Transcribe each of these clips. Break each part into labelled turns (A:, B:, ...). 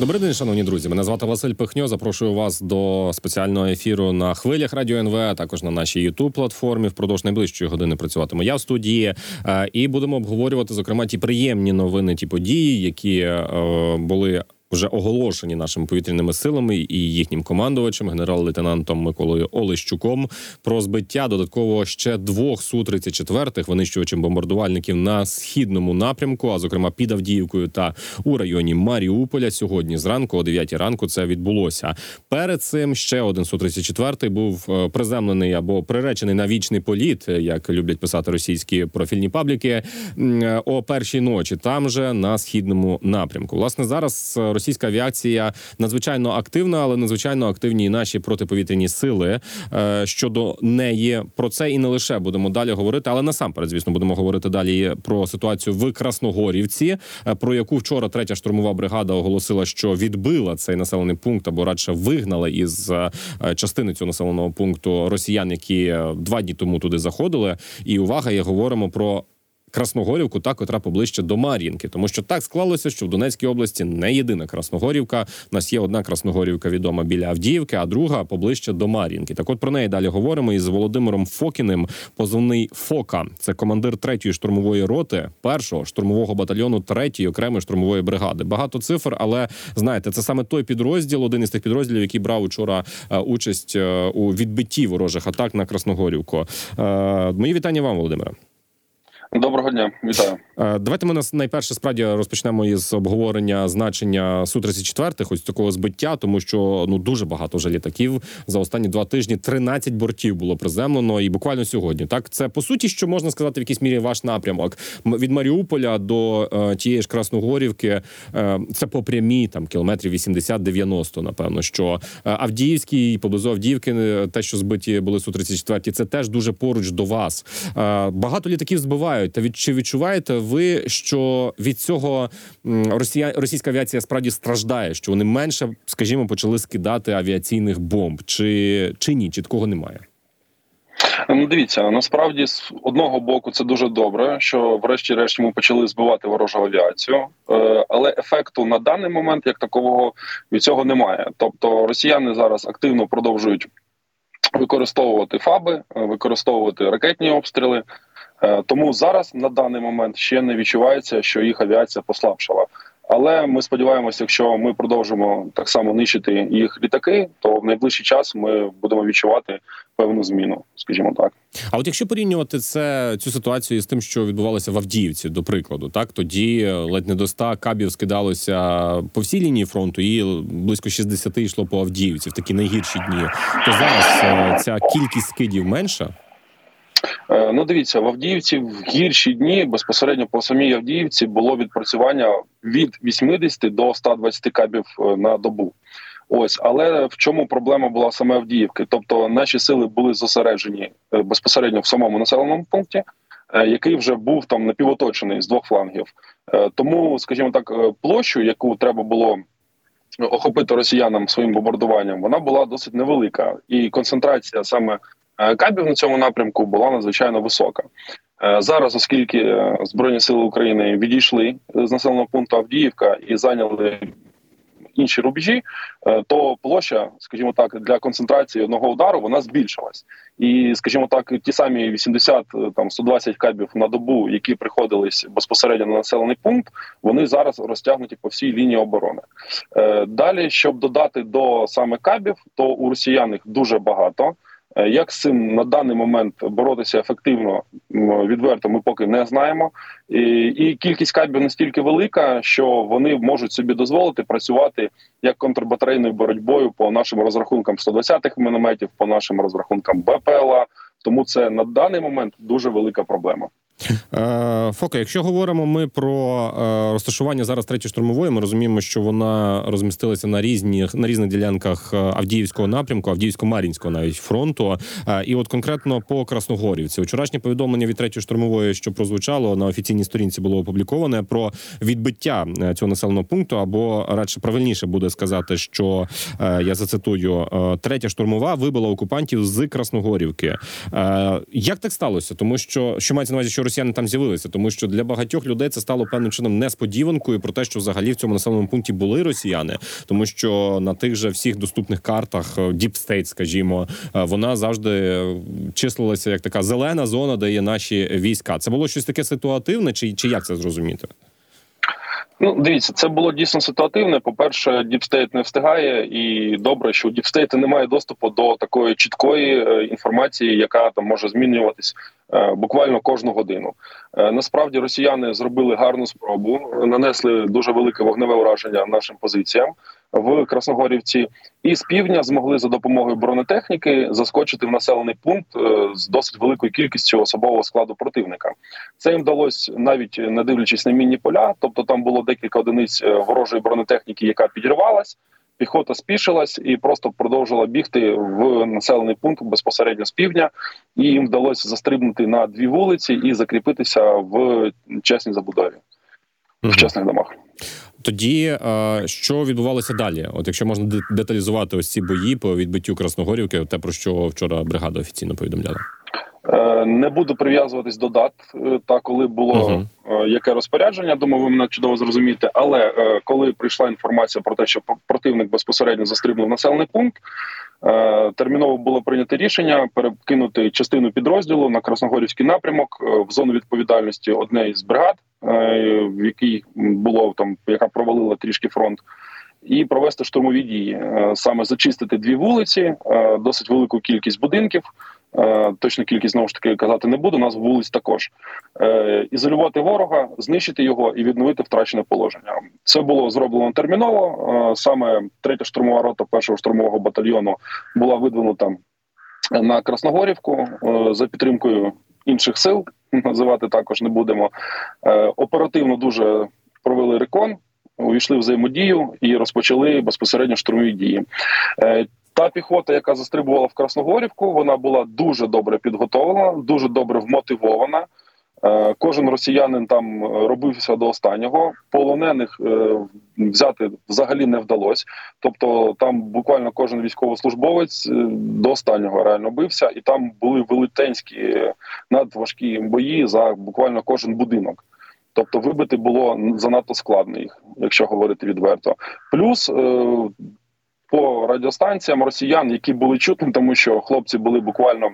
A: Добрий день, шановні друзі. Мене звати Василь Пихньо. Запрошую вас до спеціального ефіру на хвилях Радіо НВ, а також на нашій youtube платформі. Впродовж найближчої години працюватиму я в студії. Е, І будемо обговорювати зокрема ті приємні новини, ті події, які е, були. Вже оголошені нашими повітряними силами і їхнім командувачем, генерал-лейтенантом Миколою Олещуком, про збиття додатково ще двох су 34 винищувачем бомбардувальників на східному напрямку, а зокрема під Авдіївкою та у районі Маріуполя. Сьогодні зранку, о 9 ранку, це відбулося. Перед цим ще один су 34 був е, приземлений або приречений на вічний політ, е, як люблять писати російські профільні пабліки. е, О першій ночі там же на східному напрямку. Власне, зараз російська авіація надзвичайно активна, але надзвичайно активні і наші протиповітряні сили е, щодо неї. Про це і не лише будемо далі говорити, але насамперед, звісно, будемо говорити далі про ситуацію в Красногорівці, е, про яку вчора третя штурмова бригада оголосила, що відбила цей населений пункт або радше вигнала із е, частини цього населеного пункту росіян, які два дні тому туди заходили. І увага, я говоримо про. Красногорівку, та котра поближче до Мар'їнки, тому що так склалося, що в Донецькій області не єдина Красногорівка. У нас є одна Красногорівка відома біля Авдіївки, а друга поближче до Мар'їнки. Так, от про неї далі говоримо із Володимиром Фокіним. Позивний Фока. Це командир третьої штурмової роти, першого штурмового батальйону третьої окремої штурмової бригади. Багато цифр, але знаєте, це саме той підрозділ, один із тих підрозділів, який брав учора е, участь е, у відбитті ворожих атак на Красногорівку. Е, Мої вітання вам, Володимире.
B: Доброго дня, вітаю.
A: Е, Давайте ми найперше справді розпочнемо із обговорення значення су 34 ось такого збиття, тому що ну дуже багато вже літаків за останні два тижні. 13 бортів було приземлено, і буквально сьогодні. Так, це по суті, що можна сказати, в якійсь мірі ваш напрямок від Маріуполя до е, тієї ж Красногорівки. Е, це по прямій там кілометрів 80-90, Напевно, що е, Авдіївський поблизу Авдіївки, е, те, що збиті були су 34 це теж дуже поруч до вас. Е, багато літаків збивають. Та від чи відчуваєте ви, що від цього росія, російська авіація справді страждає? Що вони менше, скажімо, почали скидати авіаційних бомб, чи, чи ні? Чи такого немає?
B: Ну, дивіться, насправді з одного боку це дуже добре, що врешті-решт ми почали збивати ворожу авіацію, Е, але ефекту на даний момент як такового від цього немає. Тобто росіяни зараз активно продовжують використовувати фаби, е, використовувати ракетні обстріли. Е, Тому зараз на даний момент ще не відчувається, що їх авіація послабшала. Але ми сподіваємося, якщо ми продовжимо так само нищити їх літаки, то в найближчий час ми будемо відчувати певну зміну, скажімо так.
A: А от якщо порівнювати це цю ситуацію з тим, що відбувалося в Авдіївці, до прикладу, так тоді ледь не до 100 кабів скидалося по всій лінії фронту, і близько 60 йшло по Авдіївці в такі найгірші дні. То зараз е, ця кількість скидів менша.
B: Е, Ну, дивіться, в Авдіївці в гірші дні безпосередньо по самій Авдіївці було відпрацювання від 80 до 120 кабів е, на добу. Ось, але в чому проблема була саме Авдіївки? Тобто наші сили були зосереджені е, безпосередньо в самому населеному пункті, який вже був там напівоточений з двох флангів. Тому, скажімо так, площу, яку треба було охопити росіянам своїм бомбардуванням, вона була досить невелика, і концентрація саме кабів на цьому напрямку була надзвичайно висока. Е, Зараз, оскільки е, Збройні сили України відійшли з населеного пункту Авдіївка і зайняли інші рубежі, е, то площа, скажімо так, для концентрації одного удару вона збільшилась. І, скажімо так, ті самі 80 е, там 120 кабів на добу, які приходились безпосередньо на населений пункт, вони зараз розтягнуті по всій лінії оборони. Е, Далі, щоб додати до саме кабів, то у росіян їх дуже багато. Е, Як з цим на даний момент боротися ефективно відверто, ми поки не знаємо. І, і кількість кабів настільки велика, що вони можуть собі дозволити працювати як контрбатарейною боротьбою по нашим розрахункам 120-х мінометів, по нашим розрахункам БПЛА. Тому це на даний момент дуже велика проблема.
A: Е, Фока, якщо говоримо ми про е, розташування зараз третьої штурмової, ми розуміємо, що вона розмістилася на різних на різних ділянках е, Авдіївського напрямку, Авдіївсько-Мар'їнського навіть фронту. І от конкретно по Красногорівці, вчорашнє повідомлення від третьої штурмової, що прозвучало на офіційній сторінці, було опубліковане про відбиття цього населеного пункту, або радше правильніше буде сказати, що я зацитую: третя штурмова вибила окупантів з Красногорівки. Як так сталося? Тому що що мається на увазі, що росіяни там з'явилися, тому що для багатьох людей це стало певним чином несподіванкою про те, що взагалі в цьому населеному пункті були росіяни, тому що на тих же всіх доступних картах Deep State, скажімо, е, вона завжди числилася як така зелена зона, де є наші війська. Це було щось таке ситуативне, чи, чи як це зрозуміти?
B: Ну, дивіться, це було дійсно ситуативне. По перше, DeepState не встигає, і добре, що у DeepState а немає доступу до такої чіткої е, інформації, яка там може змінюватись е, буквально кожну годину. Е, насправді росіяни зробили гарну спробу, нанесли дуже велике вогневе ураження нашим позиціям в Красногорівці, і з півдня змогли за допомогою бронетехніки заскочити в населений пункт з досить великою кількістю особового складу противника. Це їм вдалося навіть не дивлячись на мінні поля, тобто там було декілька одиниць ворожої бронетехніки, яка підірвалась. Піхота спішилась і просто продовжила бігти в населений пункт безпосередньо з півдня, і їм вдалося застрибнути на дві вулиці і закріпитися в чесній забудові в чесних домах.
A: Тоді що відбувалося далі? От якщо можна деталізувати ось ці бої по відбиттю Красногорівки, те про що вчора бригада офіційно повідомляла.
B: Е, не буду прив'язуватись до дат е, та коли було uh-huh. яке розпорядження. Думаю, ви мене чудово зрозумієте. Але коли прийшла інформація про те, що противник безпосередньо застрибнув населений пункт, терміново було прийнято рішення перекинути частину підрозділу на Красногорівський напрямок в зону відповідальності однієї з бригад, в якій було там, яка провалила трішки фронт. І провести штурмові дії, саме зачистити дві вулиці, досить велику кількість будинків, точну кількість знову ж таки казати не буду. Нас вулиць також е, ізолювати ворога, знищити його і відновити втрачене положення. Це було зроблено терміново. Е, саме третя штурмова рота першого штурмового батальйону була видвинута на Красногорівку за підтримкою інших сил. Називати також не будемо оперативно. Дуже провели рекон. Увійшли в взаємодію і розпочали безпосередньо штурмові дії. Та піхота, яка застрибувала в Красногорівку, вона була дуже добре підготовлена, дуже добре вмотивована. Е, кожен росіянин там робився до останнього. Полонених е, взяти взагалі не вдалося. Тобто, там буквально кожен військовослужбовець е, до останнього реально бився, і там були велетенські надважкі бої за буквально кожен будинок. Тобто, вибити було занадто складно їх, якщо говорити відверто. Плюс по радіостанціям росіян, які були чутні, тому що хлопці були буквально.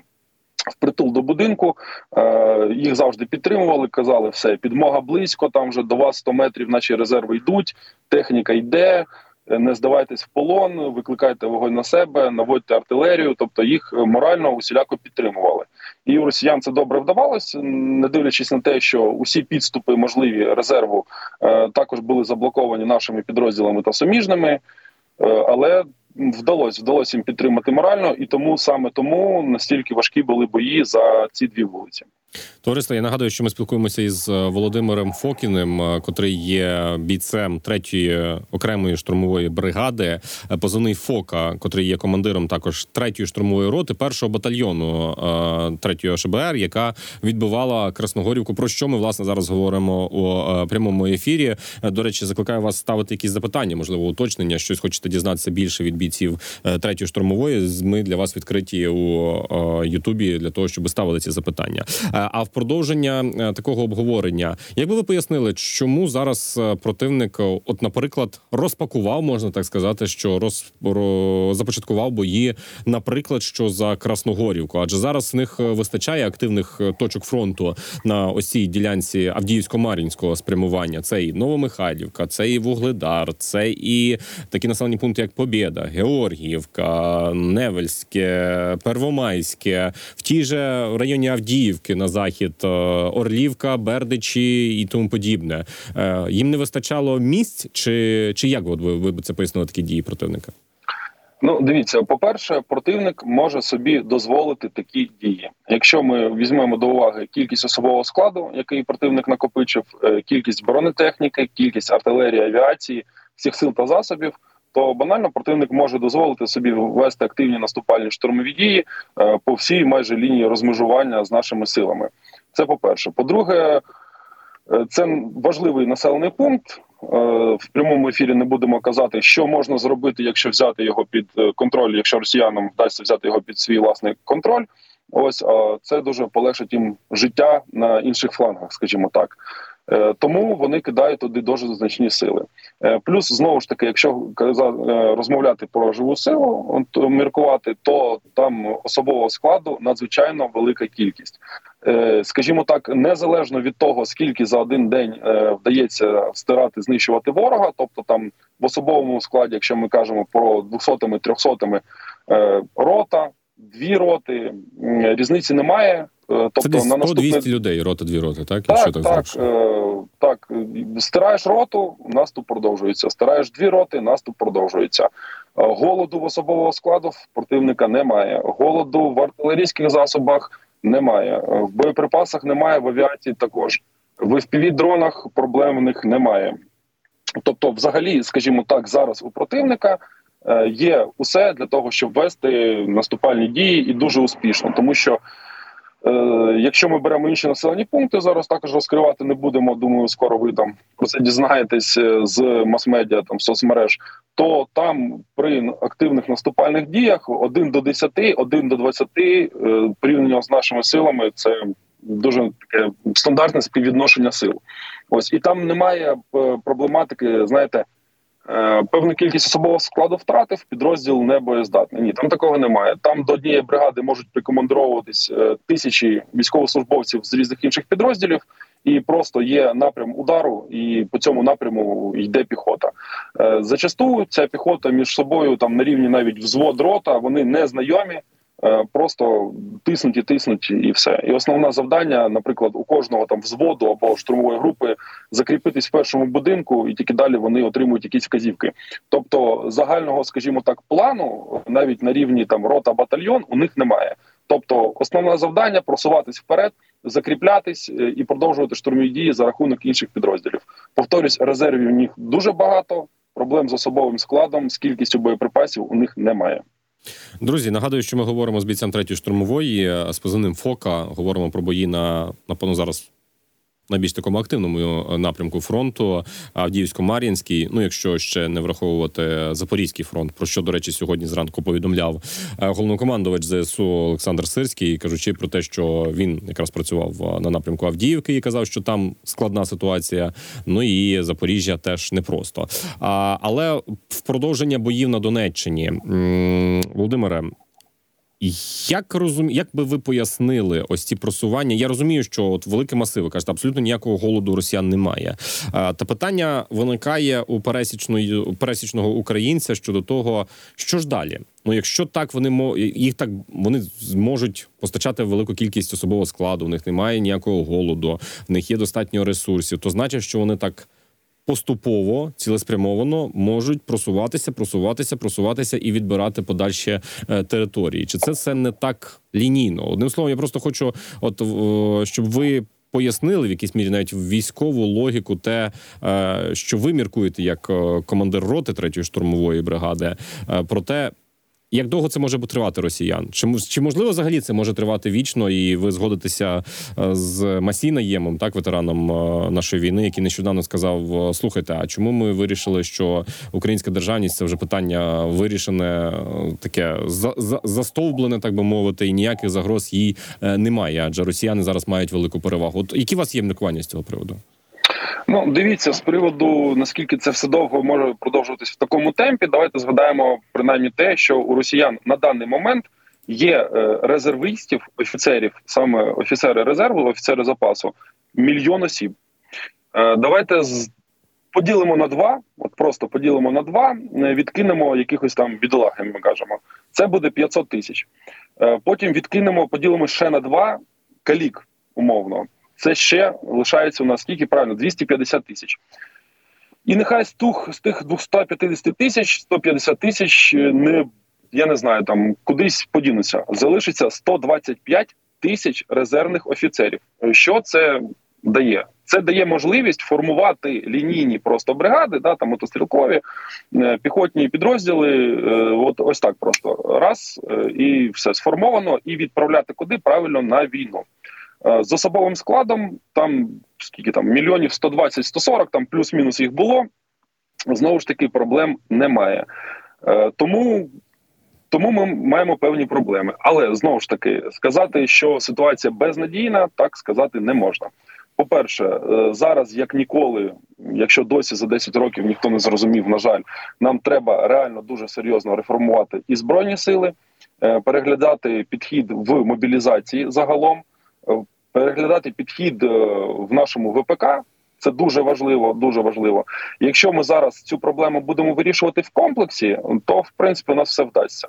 B: Впритул до будинку е, їх завжди підтримували. Казали, все підмога близько. Там вже до вас 100 метрів. Наші резерви йдуть. Техніка йде. Не здавайтесь в полон, викликайте вогонь на себе, наводьте артилерію. Тобто їх морально усіляко підтримували. І росіян це добре вдавалося, не дивлячись на те, що усі підступи можливі резерву е, також були заблоковані нашими підрозділами та суміжними. Е, але вдалося вдалося їм підтримати морально, і тому саме тому настільки важкі були бої за ці дві вулиці.
A: Товариство, я нагадую, що ми спілкуємося із е, Володимиром Фокіним, е, котрий є бійцем третьої окремої штурмової бригади, е, позивний Фока, котрий є командиром також третьої штурмової роти, першого батальйону третьої ШБР, яка відбивала Красногорівку. Про що ми власне зараз говоримо у прямому ефірі? До речі, закликаю вас ставити якісь запитання, можливо, уточнення. Щось хочете дізнатися більше від бійців третьої штурмової. Ми для вас відкриті у Ютубі для того, щоб ставили ці запитання. А в продовження е, такого обговорення, як би ви пояснили, чому зараз е, противник, е, от, наприклад, розпакував, можна так сказати, що роз, роз започаткував бої, наприклад, що за Красногорівку, адже зараз в них вистачає активних точок фронту на ось ділянці Авдіївсько-Мар'їнського спрямування. Це і Новомихайлівка, це і Вугледар, це і такі населені пункти, як Побєда, Георгіївка, Невельське, Первомайське, в тій же районі Авдіївки на захід, е, Орлівка, Бердичі і тому подібне. Е, їм не вистачало місць, чи чи як ви, ви б це пояснили такі дії противника?
B: Ну, дивіться, по перше, противник може собі дозволити такі дії. Якщо ми візьмемо до уваги кількість особового складу, який противник накопичив, е, кількість бронетехніки, кількість артилерії, авіації, всіх сил та засобів то банально противник може дозволити собі вести активні наступальні штурмові дії е, по всій майже лінії розмежування з нашими силами. Це по перше. По-друге, е, це важливий населений пункт. Е, в прямому ефірі не будемо казати, що можна зробити, якщо взяти його під контроль, якщо росіянам вдасться взяти його під свій власний контроль. Ось це дуже полегшить їм життя на інших флангах, скажімо так. Е, тому вони кидають туди дуже значні сили. Е, плюс знову ж таки, якщо е, розмовляти про живу силу, міркувати, то там особового складу надзвичайно велика кількість. Скажімо так, незалежно від того, скільки за один день вдається стирати, знищувати ворога, тобто там в особовому складі, якщо ми кажемо про двохсотими трьохсотими рота, дві роти різниці немає.
A: Е, тобто Це на наступне... 200 людей, рота дві роти, так?
B: Так, Якщо так, так, е, так. Стираєш роту, наступ продовжується. Стираєш дві роти, наступ продовжується. Е, голоду в особового складу в противника немає. Голоду в артилерійських засобах немає. Е, в боєприпасах немає, в авіації також. В fpv дронах проблем в них немає. Тобто, взагалі, скажімо так, зараз у противника. Є усе для того, щоб вести наступальні дії, і дуже успішно, тому що якщо ми беремо інші населені пункти, зараз також розкривати не будемо. Думаю, скоро ви там про це дізнаєтесь е, з мас-медіа, там соцмереж. То там при активних наступальних діях один до 10, один до 20 е, порівняно з нашими силами, це дуже таке стандартне співвідношення сил. Ось і там немає проблематики, знаєте. Е, певну кількість особового складу втратив, підрозділ не боєздатний. Ні, там такого немає. Там до однієї бригади можуть прикомандировуватись е, тисячі військовослужбовців з різних інших підрозділів, і просто є напрям удару, і по цьому напряму йде піхота. Е, зачасту ця піхота між собою там на рівні навіть взвод рота, вони не знайомі. Е, просто тиснуть і тиснуть, і все. І основне завдання, наприклад, у кожного там взводу або штурмової групи закріпитись в першому будинку, і тільки далі вони отримують якісь вказівки. Тобто загального, скажімо так, плану навіть на рівні там рота батальйон у них немає. Тобто, основне завдання просуватись вперед, закріплятись е, і продовжувати штурмові дії за рахунок інших підрозділів. Повторюсь, резервів у них дуже багато. Проблем з особовим складом, з кількістю боєприпасів у них немає.
A: Друзі, нагадую, що ми говоримо з бійцем третьої штурмової з позивним Фока. Говоримо про бої на напевно зараз найбільш такому активному е, напрямку фронту Авдіївсько-Мар'їнський. Ну, якщо ще не враховувати Запорізький фронт, про що до речі сьогодні зранку повідомляв е, головнокомандувач ЗСУ Олександр Сирський, кажучи про те, що він якраз працював е, на напрямку Авдіївки і казав, що там складна ситуація. Ну і Запоріжжя теж непросто. Але в продовження боїв на Донеччині Володимире. Як розум... як би ви пояснили ось ці просування? Я розумію, що от великі масиви кажуть, абсолютно ніякого голоду росіян немає. Та питання виникає у пересічної пересічного українця щодо того, що ж далі. Ну, якщо так вони мо їх так вони зможуть постачати велику кількість особового складу, у них немає ніякого голоду, в них є достатньо ресурсів, то значить, що вони так поступово цілеспрямовано можуть просуватися, просуватися, просуватися і відбирати подальші е, території. Чи це все не так лінійно? Одним словом, я просто хочу, от щоб ви. Пояснили в якійсь мірі навіть військову логіку, те, е, що ви міркуєте як е, командир роти третьої штурмової бригади, про те, як довго це може тривати росіян? Чи чи можливо взагалі це може тривати вічно? І ви згодитеся е, з Масінаємом, так ветераном е, нашої війни, який нещодавно сказав: е, слухайте, а чому ми вирішили, що українська державність це вже питання вирішене, таке за, за, застовблене, так би мовити, і ніяких загроз їй немає, адже росіяни зараз мають велику перевагу. От які у вас є міркування з цього приводу?
B: Ну, дивіться з приводу наскільки це все довго може продовжуватись в такому темпі. Давайте згадаємо принаймні те, що у росіян на даний момент є е, резервістів, офіцерів, саме офіцери резерву, офіцери запасу, мільйон осіб. Е, давайте. Поділимо на два, от просто поділимо на два, е, відкинемо якихось там бідолах, ми кажемо. Це буде 500 тисяч. Потім відкинемо, поділимо ще на два калік, умовно це ще лишається у нас скільки правильно 250 тисяч. І нехай з тих, з тих 250 тисяч, 150 тисяч е, не я не знаю там кудись подінуться. Залишиться 125 тисяч резервних офіцерів. Що це дає? Це дає можливість формувати лінійні просто бригади, да там мотострілкові е, піхотні підрозділи. Е, от ось так просто раз і все сформовано, і відправляти куди правильно на війну. Е, з особовим складом там скільки там мільйонів 120-140, там плюс-мінус їх було. Знову ж таки, проблем немає. Е, тому Тому ми маємо певні проблеми. Але знову ж таки сказати, що ситуація безнадійна, так сказати не можна. По перше, е, зараз як ніколи, якщо досі за 10 років ніхто не зрозумів, на жаль, нам треба реально дуже серйозно реформувати і збройні сили, переглядати підхід в мобілізації загалом, переглядати підхід в нашому ВПК. Це дуже важливо. Дуже важливо. Якщо ми зараз цю проблему будемо вирішувати в комплексі, то в принципі у нас все вдасться.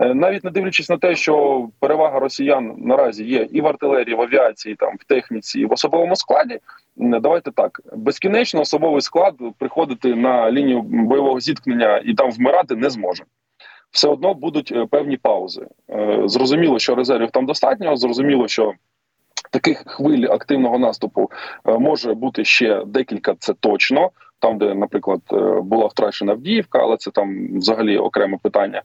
B: Е, навіть не дивлячись на те, що перевага росіян наразі є і в артилерії, в авіації, там в техніці, і в особовому складі. Давайте так безкінечно особовий склад приходити на лінію бойового зіткнення і там вмирати не зможе. Все одно будуть е, певні паузи. Е, зрозуміло, що резервів там достатньо. Зрозуміло, що таких хвиль активного наступу може бути ще декілька. Це точно. Там, де, наприклад, була втрачена Авдіївка, але це там взагалі окреме питання.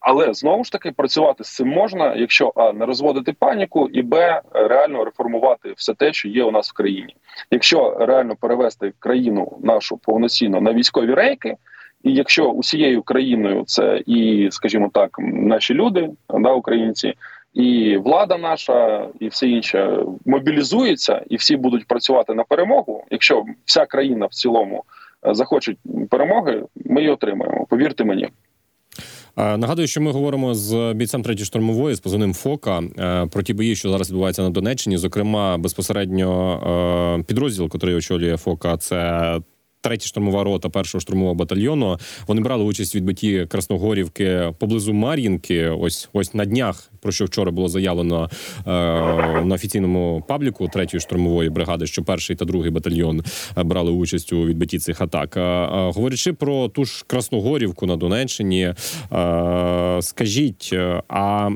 B: Але знову ж таки працювати з цим можна, якщо а не розводити паніку, і б реально реформувати все те, що є у нас в країні. Якщо реально перевести країну нашу повноцінно на військові рейки, і якщо усією країною це і, скажімо так, наші люди, да, українці, і влада наша, і все інше мобілізується, і всі будуть працювати на перемогу. Якщо вся країна в цілому е, захоче перемоги, ми її отримаємо. Повірте мені.
A: Нагадую, що ми говоримо з бійцем третьої штурмової з позивним Фока е, про ті бої, що зараз відбуваються на Донеччині. Зокрема, безпосередньо е, підрозділ, який очолює Фока, це третя штурмова рота першого штурмового батальйону. Вони брали участь в відбитті Красногорівки поблизу Мар'їнки. Ось ось на днях, про що вчора було заявлено е, на офіційному пабліку третьої штурмової бригади, що перший та другий батальйон е, брали участь у відбитті цих атак. Е, е, говорячи про ту ж Красногорівку на Донеччині, е, скажіть, а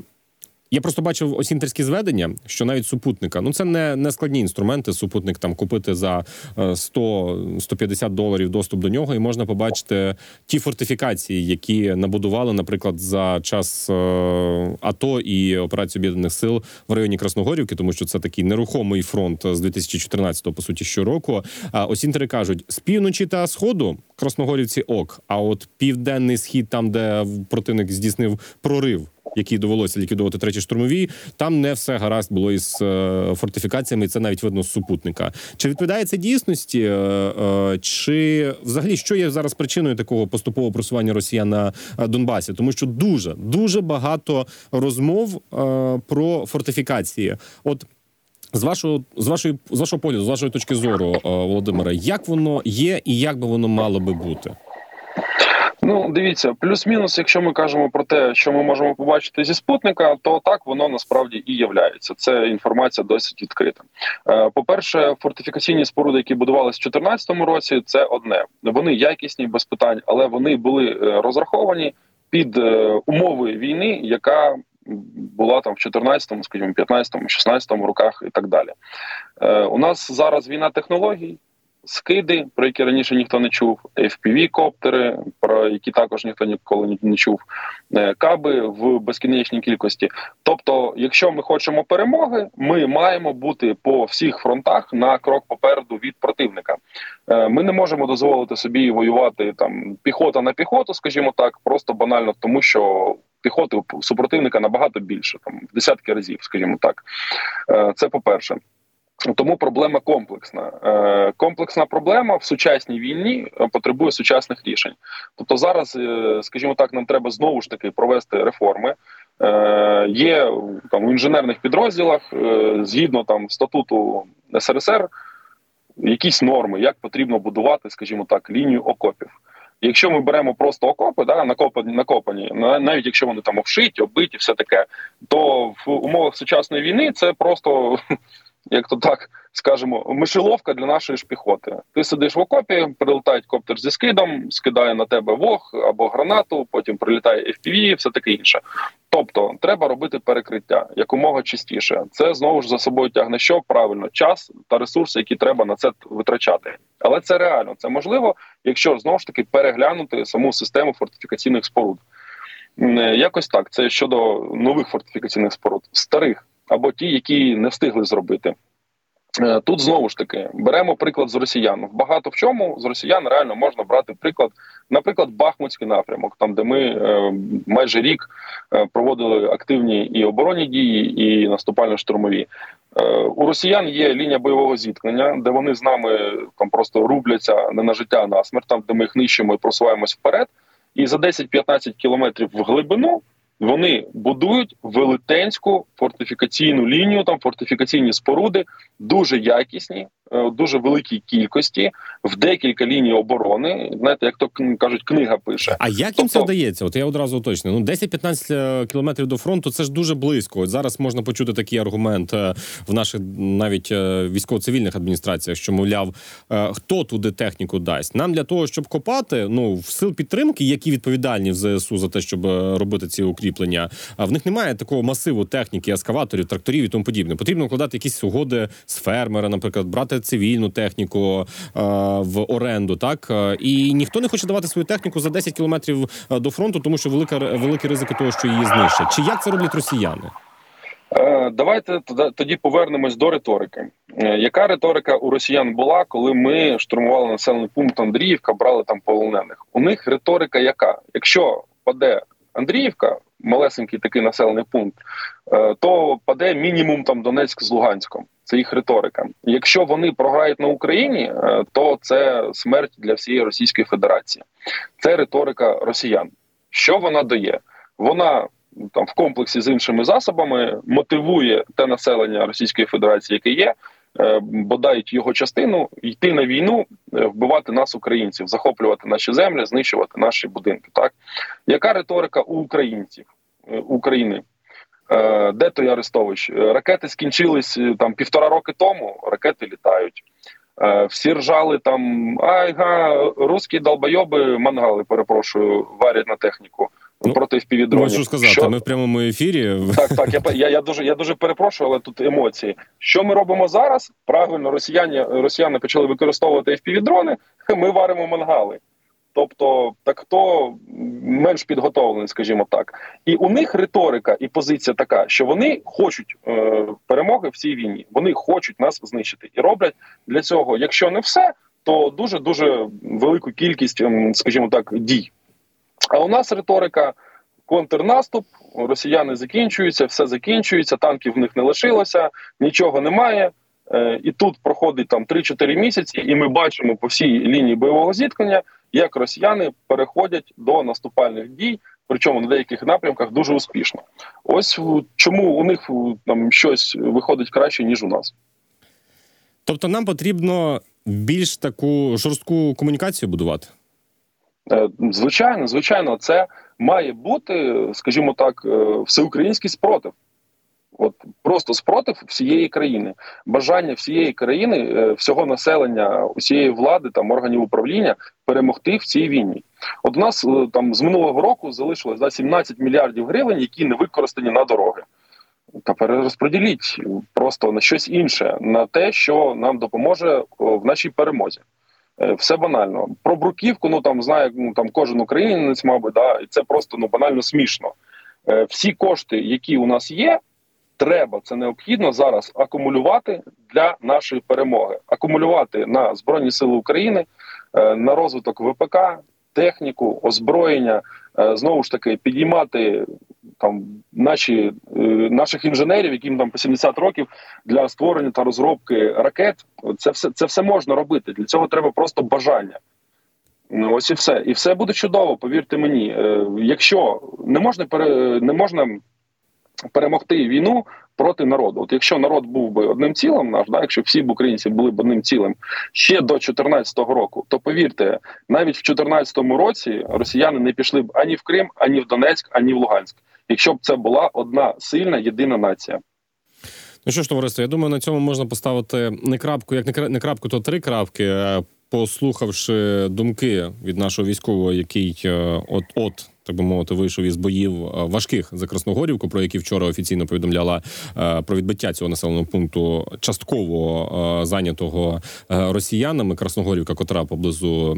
A: я просто бачив осінтерські зведення, що навіть супутника, ну це не не складні інструменти. Супутник там купити за 100-150 е, доларів доступ до нього, і можна побачити ті фортифікації, які набудували, наприклад, за час е, АТО і операції об'єднаних сил в районі Красногорівки, тому що це такий нерухомий фронт з 2014-го, по суті, щороку. Осінтери кажуть, з півночі та сходу Красногорівці ок. А от південний схід, там де противник здійснив прорив які довелося ліквідувати треті штурмові, там не все гаразд було із е, фортифікаціями. Це навіть видно з супутника. Чи відповідає це дійсності? Е, е, чи взагалі що є зараз причиною такого поступового просування Росіян на Донбасі? Тому що дуже дуже багато розмов про фортифікації. От з вашого з вашої з вашого погляду, з вашої точки зору, Володимира, як воно є і як би воно мало би бути?
B: Ну, дивіться, плюс-мінус, якщо ми кажемо про те, що ми можемо побачити зі спутника, то так воно насправді і являється. Це інформація досить відкрита. Е, По перше, фортифікаційні споруди, які будувалися в 2014 році, це одне. Вони якісні без питань, але вони були е, розраховані під е, умови війни, яка була там в 14, скажімо, 15, 16 роках і так далі. У нас зараз війна технологій скиди, про які раніше ніхто не чув, fpv коптери, про які також ніхто ніколи не чув, е, каби в безкінечній кількості. Тобто, якщо ми хочемо перемоги, ми маємо бути по всіх фронтах на крок попереду від противника. Е, ми не можемо дозволити собі воювати там піхота на піхоту, скажімо так, просто банально тому, що піхоти супротивника набагато більше, там в десятки разів, скажімо так. Е, це по перше. Тому проблема комплексна. Е, комплексна проблема в сучасній війні е, потребує сучасних рішень. Тобто, зараз, е, скажімо так, нам треба знову ж таки провести реформи. Є там у інженерних підрозділах згідно там статуту СРСР якісь норми, як потрібно будувати, скажімо так, лінію окопів. Якщо ми беремо просто окопи, да накопані, накопані, навіть якщо вони там обшиті, оббиті, все таке, то в умовах сучасної війни це просто як то так скажемо, мишеловка для нашої ж піхоти. Ти сидиш в окопі, прилетає коптер зі скидом, скидає на тебе вог або гранату, потім прилітає FPV, все таке інше. Тобто треба робити перекриття якомога частіше. Це знову ж за собою тягне, що правильно час та ресурси, які треба на це витрачати. Але це реально це можливо, якщо знову ж таки переглянути саму систему фортифікаційних споруд. Якось так. Це щодо нових фортифікаційних споруд, старих або ті, які не встигли зробити. Е, Тут знову ж таки беремо приклад з росіян. Багато в чому з росіян реально можна брати приклад, наприклад, Бахмутський напрямок, там де ми е, майже рік е, проводили активні і оборонні дії, і наступально-штурмові. У росіян є лінія бойового зіткнення, де вони з нами там просто рубляться не на життя, а на смерть, там де ми їх нищимо і просуваємось вперед. І за 10-15 кілометрів в глибину вони будують велетенську фортифікаційну лінію, там фортифікаційні споруди, дуже якісні, дуже великій кількості, в декілька ліній оборони. Знаєте, як то кажуть, книга пише.
A: А як їм це
B: Тобто-
A: вдається? От я одразу уточню. Ну 10-15 е, кілометрів до фронту це ж дуже близько. От зараз можна почути такий аргумент е, в наших навіть е, військово-цивільних адміністраціях, що мовляв, е, хто туди техніку дасть. Нам для того, щоб копати, ну в сил підтримки, які відповідальні в ЗСУ за те, щоб е, робити ці укріплення. А в них немає такого масиву техніки, ескаваторів, тракторів і тому подібне. Потрібно вкладати якісь угоди з фермера, наприклад, брати цивільну техніку е, в оренду, так Е, і ніхто не хоче давати свою техніку за 10 кілометрів е, до фронту, тому що велика великі ризики того, що її знищать. Чи як це роблять росіяни?
B: Давайте тоді- повернемось до риторики. Яка риторика у росіян була, коли ми штурмували населений пункт Андріївка, брали там полонених? У них риторика яка? Якщо паде Андріївка, малесенький такий населений пункт, то паде мінімум там Донецьк з Луганськом. Це їх риторика. Якщо вони програють на Україні, е, то це смерть для всієї Російської Федерації. Це риторика росіян. Що вона дає? Вона там в комплексі з іншими засобами мотивує те населення Російської Федерації, яке є, е, бодай його частину, йти на війну, е, вбивати нас, українців, захоплювати наші землі, знищувати наші будинки. Так яка риторика у українців України? Е, Де той Арестович? Е, Ракети скінчились е, там півтора роки тому. Ракети літають. Всі ржали там. Айга, русські долбойоби, мангали, перепрошую, варять на техніку
A: Ну,
B: проти впівдронів.
A: Можу сказати, ми в прямому ефірі.
B: Так, так, я, я, я дуже я дуже перепрошую, але тут емоції. Що ми робимо зараз? Правильно, росіяни росіяни почали використовувати FPV-дрони, Ми варимо мангали. Тобто, так хто менш підготовлений, скажімо так, і у них риторика і позиція така, що вони хочуть е, перемоги в цій війні. Вони хочуть нас знищити і роблять для цього, якщо не все, то дуже дуже велику кількість, ем, скажімо так, дій. А у нас риторика контрнаступ, росіяни закінчуються, все закінчується, танків в них не лишилося, нічого немає. Е, І тут проходить там 3-4 місяці, і ми бачимо по всій лінії бойового зіткнення, як росіяни переходять до наступальних дій, причому на деяких напрямках дуже успішно. Ось чому у них там щось виходить краще ніж у нас.
A: Тобто, нам потрібно більш таку жорстку комунікацію будувати.
B: Е, Звичайно, звичайно, це має бути, скажімо так, е, всеукраїнський спротив. От просто спротив всієї країни, бажання всієї країни, е, всього населення, усієї влади там органів управління перемогти в цій війні. От у нас е, там з минулого року залишилось за 17 мільярдів гривень, які не використані на дороги. Та перерозподіліть просто на щось інше, на те, що нам допоможе в нашій перемозі. Е, Все банально. Про бруківку, ну там знає ну, там кожен українець, мабуть, да, і це просто ну банально смішно. Всі кошти, які у нас є, треба це необхідно зараз акумулювати для нашої перемоги, акумулювати на збройні сили України, е, на розвиток ВПК, техніку, озброєння, е, знову ж таки підіймати там наші е, наших інженерів, яким там по 70 років для створення та розробки ракет. Це все це все можна робити. Для цього треба просто бажання. Ну, ось і все, і все буде чудово. Повірте мені. Якщо не можна пере, не можна перемогти війну проти народу. От якщо народ був би одним цілим, наш да, якщо всі б українці були б одним цілим ще до 2014 року, то повірте, навіть в 2014 році росіяни не пішли б ані в Крим, ані в Донецьк, ані в Луганськ, якщо б це була одна сильна єдина нація.
A: Ну що ж, товариство, я думаю, на цьому можна поставити не крапку, як не кра- крапку, то три крапки. Послухавши думки від нашого військового, який е, от от так би мовити, вийшов із боїв е, важких за Красногорівку, про які вчора офіційно повідомляла е, про відбиття цього населеного пункту частково е, зайнятого росіянами. Красногорівка, котра поблизу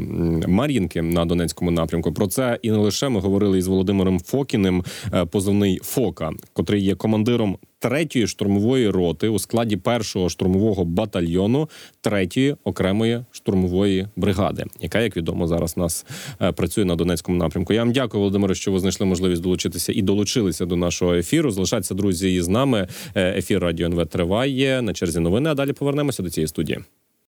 A: Мар'їнки на Донецькому напрямку. Про це і не лише ми говорили із Володимиром Фокіним, позивний Фока, котрий є командиром. Третьої штурмової роти у складі першого штурмового батальйону третьої окремої штурмової бригади, яка, як відомо, зараз нас е, працює на Донецькому напрямку. Я вам дякую, Володимире, що ви знайшли можливість долучитися і долучилися до нашого ефіру. Залишайтеся, друзі, з нами. Е, Ефір Радіо НВ триває на черзі новини. А далі повернемося до цієї студії.